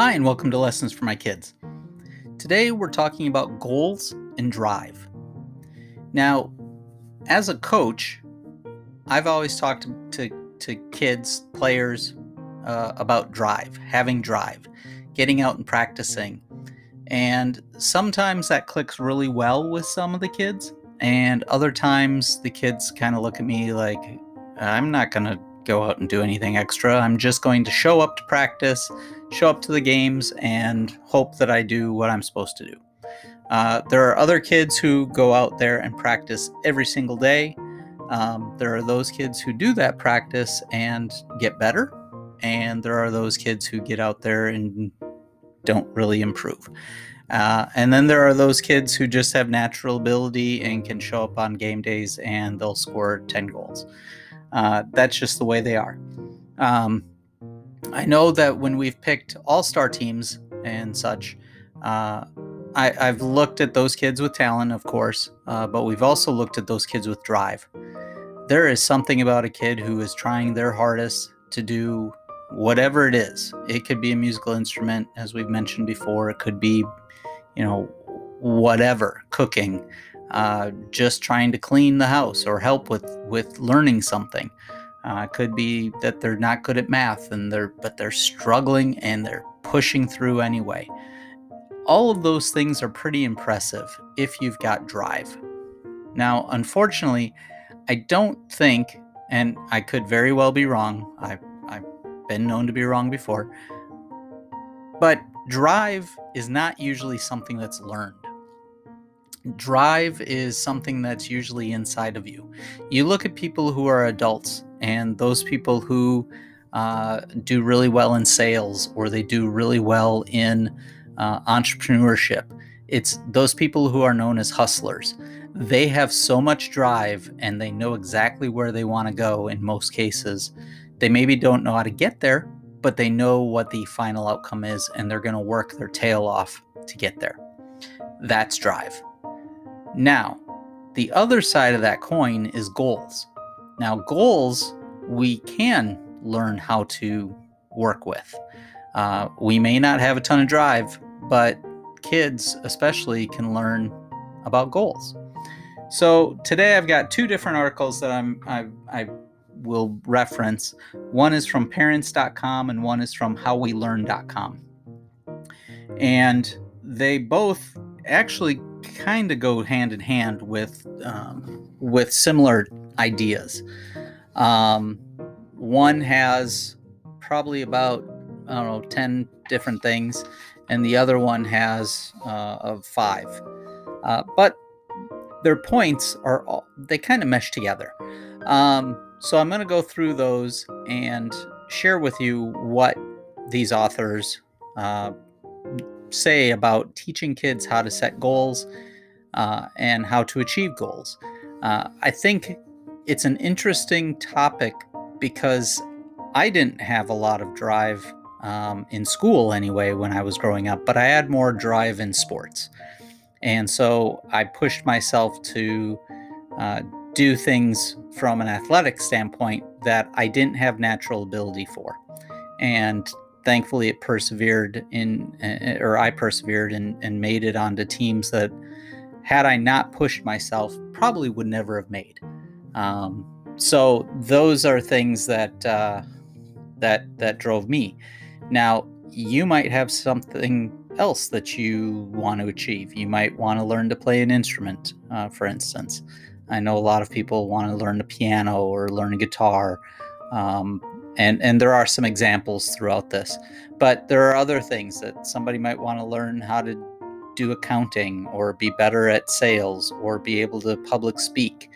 Hi, and welcome to Lessons for My Kids. Today we're talking about goals and drive. Now, as a coach, I've always talked to, to, to kids, players, uh, about drive, having drive, getting out and practicing. And sometimes that clicks really well with some of the kids, and other times the kids kind of look at me like, I'm not going to go out and do anything extra. I'm just going to show up to practice, show up to the games, and hope that I do what I'm supposed to do. Uh, there are other kids who go out there and practice every single day. Um, there are those kids who do that practice and get better, and there are those kids who get out there and don't really improve. Uh, and then there are those kids who just have natural ability and can show up on game days and they'll score 10 goals. Uh, that's just the way they are. Um, I know that when we've picked all star teams and such, uh, I, have looked at those kids with talent, of course, uh, but we've also looked at those kids with drive. There is something about a kid who is trying their hardest to do whatever it is. It could be a musical instrument, as we've mentioned before, it could be, you know, whatever, cooking uh, just trying to clean the house or help with with learning something. Uh, could be that they're not good at math and they're but they're struggling and they're pushing through anyway. All of those things are pretty impressive if you've got drive. Now, unfortunately, I don't think, and I could very well be wrong. I, I've been known to be wrong before. But drive is not usually something that's learned drive is something that's usually inside of you. You look at people who are adults and those people who uh, do really well in sales or they do really well in uh, entrepreneurship. It's those people who are known as hustlers. They have so much drive and they know exactly where they want to go in most cases. They maybe don't know how to get there, but they know what the final outcome is and they're going to work their tail off to get there. That's drive. Now, the other side of that coin is goals. Now, goals we can learn how to work with. Uh, we may not have a ton of drive, but kids especially can learn about goals. So today I've got two different articles that I'm I, I will reference. One is from parents.com and one is from howwelearn.com. And they both actually kind of go hand in hand with um, with similar ideas. Um, one has probably about I don't know ten different things, and the other one has uh, of five. Uh, but their points are all, they kind of mesh together. Um, so I'm going to go through those and share with you what these authors uh, say about teaching kids how to set goals uh, and how to achieve goals. Uh, I think it's an interesting topic because I didn't have a lot of drive um, in school anyway when I was growing up, but I had more drive in sports. And so I pushed myself to uh, do things from an athletic standpoint that I didn't have natural ability for. And thankfully, it persevered in, uh, or I persevered and, and made it onto teams that had I not pushed myself, probably would never have made. Um, so those are things that uh, that that drove me. Now you might have something else that you want to achieve. You might want to learn to play an instrument, uh, for instance. I know a lot of people want to learn the piano or learn a guitar, um, and and there are some examples throughout this. But there are other things that somebody might want to learn how to do accounting or be better at sales or be able to public speak.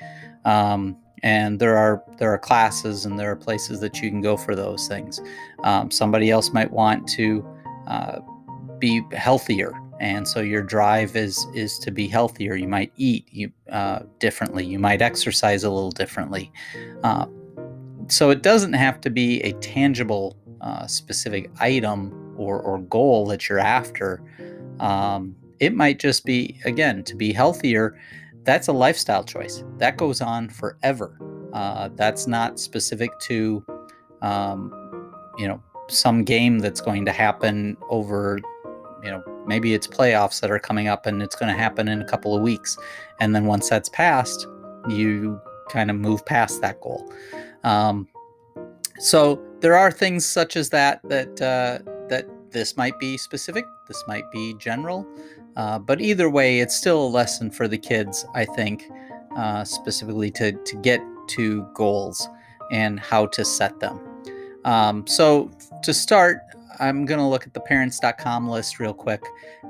Um, and there are there are classes and there are places that you can go for those things. Um, somebody else might want to uh, be healthier, and so your drive is is to be healthier. You might eat you uh, differently. You might exercise a little differently. Uh, so it doesn't have to be a tangible, uh, specific item or, or goal that you're after. Um, it might just be, again, to be healthier. That's a lifestyle choice that goes on forever. Uh, that's not specific to, um, you know, some game that's going to happen over, you know, maybe it's playoffs that are coming up and it's going to happen in a couple of weeks. And then once that's passed, you kind of move past that goal. Um, so there are things such as that that uh, that this might be specific, this might be general, uh, but either way, it's still a lesson for the kids, I think, uh, specifically to to get to goals and how to set them. Um, so to start, I'm going to look at the parents.com list real quick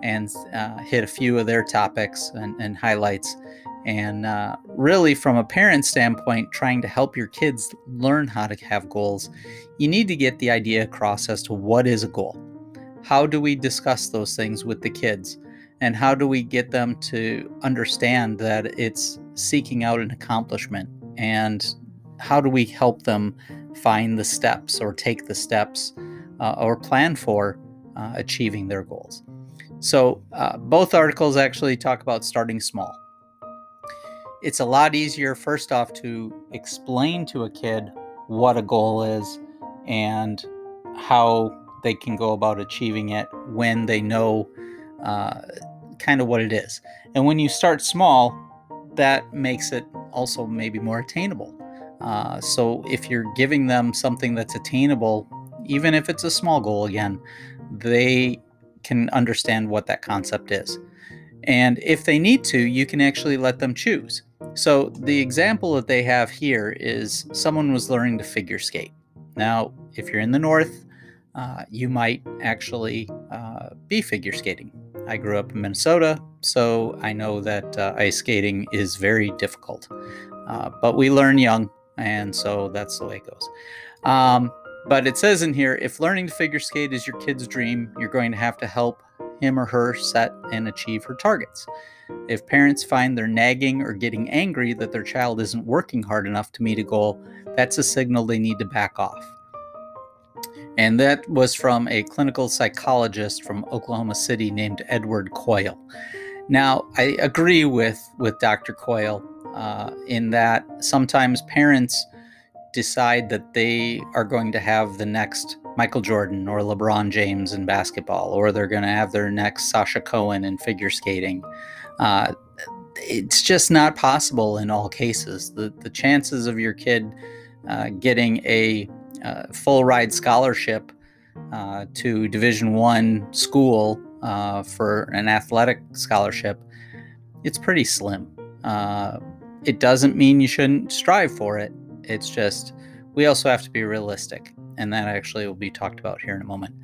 and uh, hit a few of their topics and, and highlights. And uh, really, from a parent standpoint, trying to help your kids learn how to have goals, you need to get the idea across as to what is a goal. How do we discuss those things with the kids? And how do we get them to understand that it's seeking out an accomplishment? And how do we help them find the steps or take the steps uh, or plan for uh, achieving their goals? So, uh, both articles actually talk about starting small it's a lot easier, first off, to explain to a kid what a goal is and how they can go about achieving it when they know uh, kind of what it is. And when you start small, that makes it also maybe more attainable. Uh, so if you're giving them something that's attainable, even if it's a small goal again, they can understand what that concept is. And if they need to, you can actually let them choose. So the example that they have here is someone was learning to figure skate. Now, if you're in the north, uh, you might actually uh, be figure skating. I grew up in Minnesota, so I know that uh, ice skating is very difficult. Uh, but we learn young, and so that's the way it goes. Um, but it says in here if learning to figure skate is your kid's dream, you're going to have to help him or her set and achieve her targets. If parents find they're nagging or getting angry that their child isn't working hard enough to meet a goal, that's a signal they need to back off. And that was from a clinical psychologist from Oklahoma City named Edward Coyle. Now, I agree with, with Dr. Coyle uh, in that sometimes parents decide that they are going to have the next Michael Jordan or LeBron James in basketball, or they're going to have their next Sasha Cohen in figure skating. Uh, it's just not possible in all cases. The, the chances of your kid uh, getting a uh, full ride scholarship uh, to Division One school uh, for an athletic scholarship, it's pretty slim. Uh, it doesn't mean you shouldn't strive for it. It's just we also have to be realistic, and that actually will be talked about here in a moment.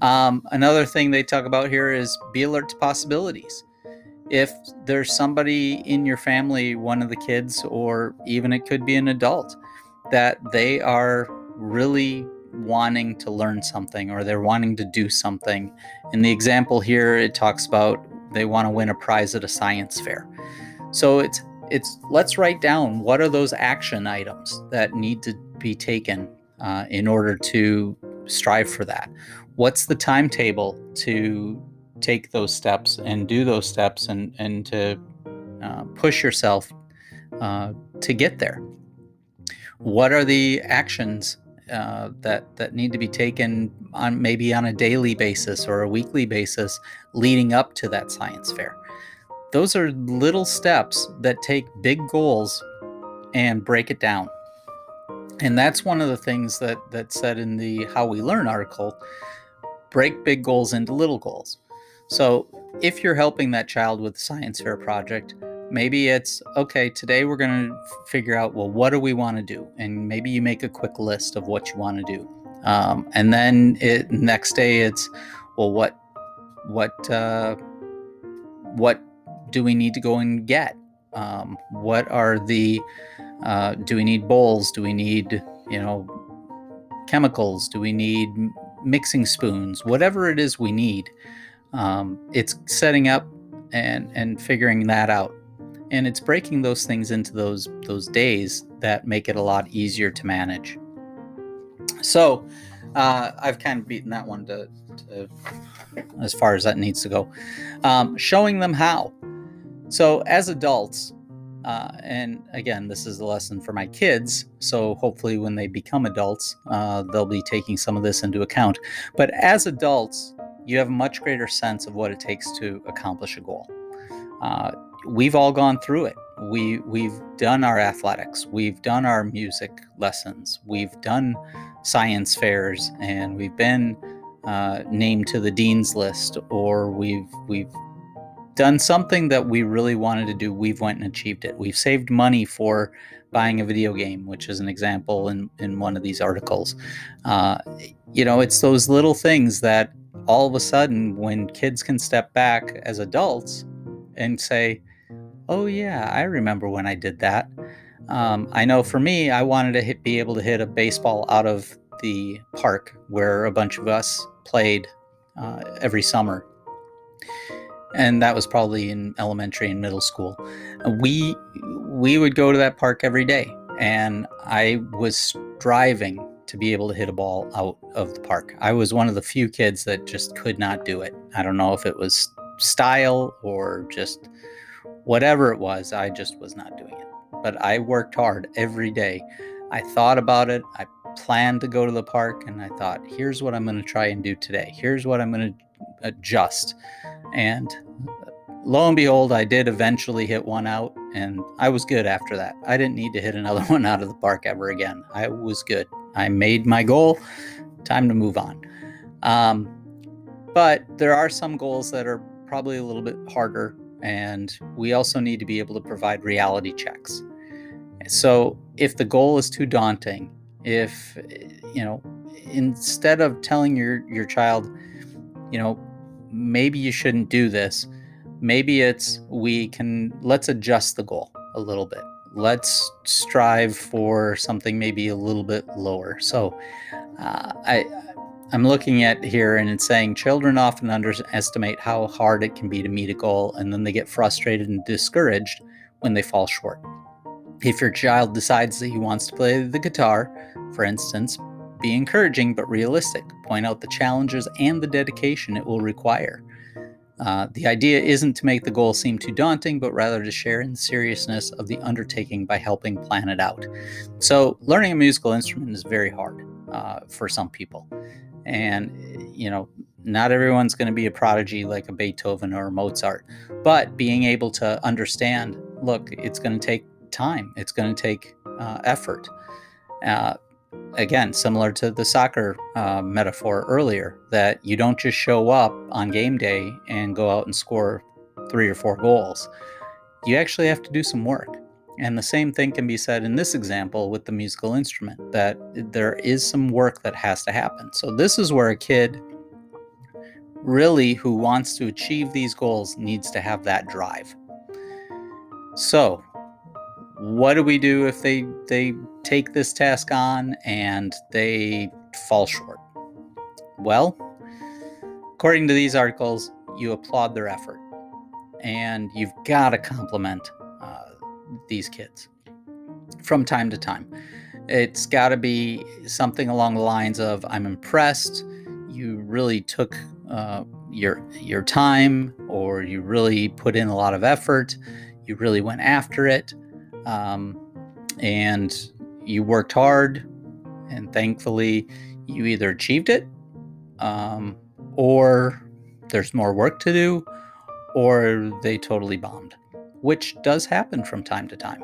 Um, another thing they talk about here is be alert to possibilities if there's somebody in your family, one of the kids, or even it could be an adult, that they are really wanting to learn something or they're wanting to do something. In the example here, it talks about they want to win a prize at a science fair. So it's it's let's write down what are those action items that need to be taken uh, in order to strive for that. What's the timetable to take those steps and do those steps and and to uh, push yourself uh, to get there. What are the actions uh, that that need to be taken on maybe on a daily basis or a weekly basis leading up to that science fair? Those are little steps that take big goals and break it down. And that's one of the things that that said in the How We Learn article. Break big goals into little goals. So, if you're helping that child with the science fair project, maybe it's okay, today we're going to figure out, well, what do we want to do? And maybe you make a quick list of what you want to do. Um, and then it, next day it's, well, what, what, uh, what do we need to go and get? Um, what are the, uh, do we need bowls? Do we need, you know, chemicals? Do we need mixing spoons? Whatever it is we need um, it's setting up and and figuring that out and it's breaking those things into those those days that make it a lot easier to manage so uh, i've kind of beaten that one to, to, as far as that needs to go um, showing them how so as adults Uh, and again, this is a lesson for my kids. So hopefully, when they become adults, uh, they'll be taking some of this into account. But as adults, you have a much greater sense of what it takes to accomplish a goal. Uh, we've all gone through it. We we've done our athletics, we've done our music lessons, we've done science fairs, and we've been uh, named to the dean's list, or we've we've done something that we really wanted to do, we've went and achieved it. We've saved money for buying a video game, which is an example in, in one of these articles. Uh, you know, it's those little things that all of a sudden, when kids can step back as adults and say, oh, yeah, I remember when I did that. Um, I know for me, I wanted to hit, be able to hit a baseball out of the park where a bunch of us played uh, every summer and that was probably in elementary and middle school. We we would go to that park every day, and I was striving to be able to hit a ball out of the park. I was one of the few kids that just could not do it. I don't know if it was style or just whatever it was. I just was not doing it. But I worked hard every day. I thought about it. I planned to go to the park, and I thought, here's what I'm going to try and do today. Here's what I'm going to adjust. And lo and behold, I did eventually hit one out, and I was good after that. I didn't need to hit another one out of the park ever again. I was good. I made my goal. Time to move on. Um, but there are some goals that are probably a little bit harder, and we also need to be able to provide reality checks. So if the goal is too daunting, if you know, instead of telling your your child, you know, maybe you shouldn't do this. Maybe it's we can let's adjust the goal a little bit. Let's strive for something maybe a little bit lower. So uh, I I'm looking at here and it's saying children often underestimate how hard it can be to meet a goal and then they get frustrated and discouraged when they fall short. If your child decides that he wants to play the guitar, for instance, be encouraging but realistic. Point out the challenges and the dedication it will require. Uh, the idea isn't to make the goal seem too daunting, but rather to share in the seriousness of the undertaking by helping plan it out. So, learning a musical instrument is very hard uh, for some people. And, you know, not everyone's going to be a prodigy like a Beethoven or a Mozart, but being able to understand look, it's going to take time, it's going to take uh, effort. Again, similar to the soccer uh, metaphor earlier, that you don't just show up on game day and go out and score three or four goals. You actually have to do some work. And the same thing can be said in this example with the musical instrument, that there is some work that has to happen. So, this is where a kid really who wants to achieve these goals needs to have that drive. So, what do we do if they they take this task on and they fall short? Well according to these articles you applaud their effort and you've got to compliment uh, these kids from time to time. It's got to be something along the lines of i'm impressed. You really took uh, your your time or you really put in a lot of effort. You really went after it um, and you worked hard, and thankfully, you either achieved it, um, or there's more work to do, or they totally bombed, which does happen from time to time.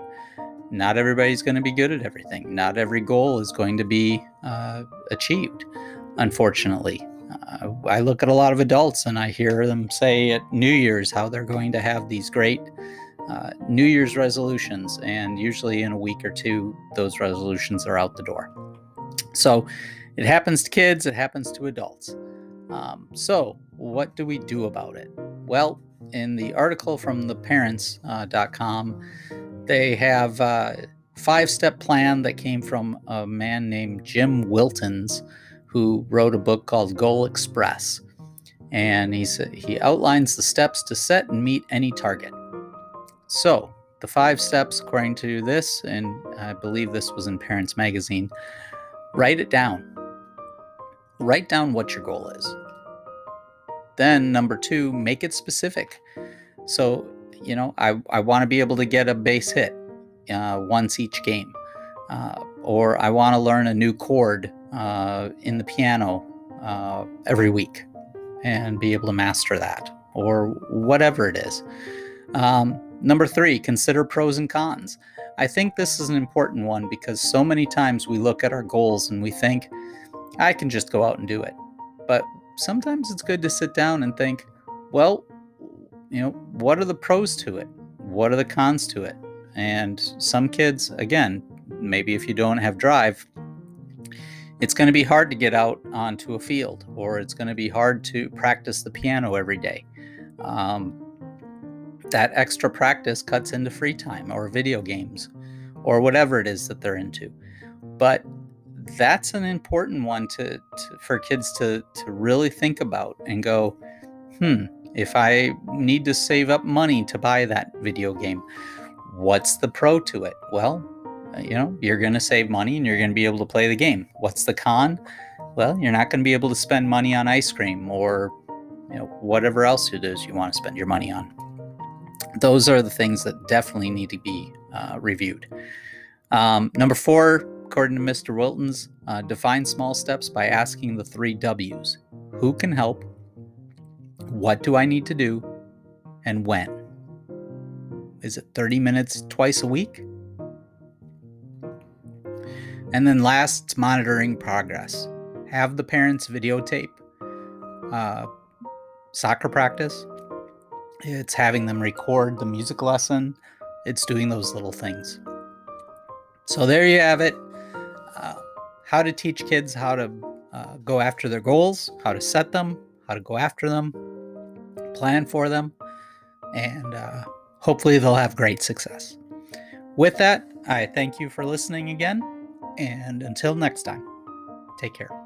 Not everybody's going to be good at everything. Not every goal is going to be uh, achieved, unfortunately. Uh, I look at a lot of adults and I hear them say at New Year's how they're going to have these great uh, New Year's resolutions, and usually in a week or two, those resolutions are out the door. So it happens to kids, it happens to adults. Um, so, what do we do about it? Well, in the article from theparents.com, uh, they have a five step plan that came from a man named Jim Wiltens, who wrote a book called Goal Express. And he, he outlines the steps to set and meet any target. So, the five steps, according to this, and I believe this was in Parents Magazine, write it down. Write down what your goal is. Then, number two, make it specific. So, you know, I, I want to be able to get a base hit uh, once each game. Uh, or I want to learn a new chord uh, in the piano uh, every week and be able to master that, or whatever it is. Um, number three, consider pros and cons. I think this is an important one because so many times we look at our goals and we think, I can just go out and do it. But sometimes it's good to sit down and think, well, you know, what are the pros to it? What are the cons to it? And some kids, again, maybe if you don't have drive, it's going to be hard to get out onto a field, or it's going to be hard to practice the piano every day. Um, that extra practice cuts into free time or video games or whatever it is that they're into. But that's an important one to, to, for kids to to really think about and go, hmm, if I need to save up money to buy that video game, what's the pro to it? Well, uh, you know, you're going to save money and you're going to be able to play the game. What's the con? Well, you're not going to be able to spend money on ice cream or you know whatever else it is you want to spend your money on. Those are the things that definitely need to be uh, reviewed. Um, number four, according to Mr. Wiltens, uh, define small steps by asking the three W's who can help, what do I need to do, and when. Is it 30 minutes twice a week? And then last, monitoring progress. Have the parents videotape uh, soccer practice. It's having them record the music lesson. It's doing those little things. So there you have it. Uh, how to teach kids how to uh, go after their goals, how to set them, how to go after them, plan for them, and uh, hopefully they'll have great success. With that, I thank you for listening again, and until next time, take care.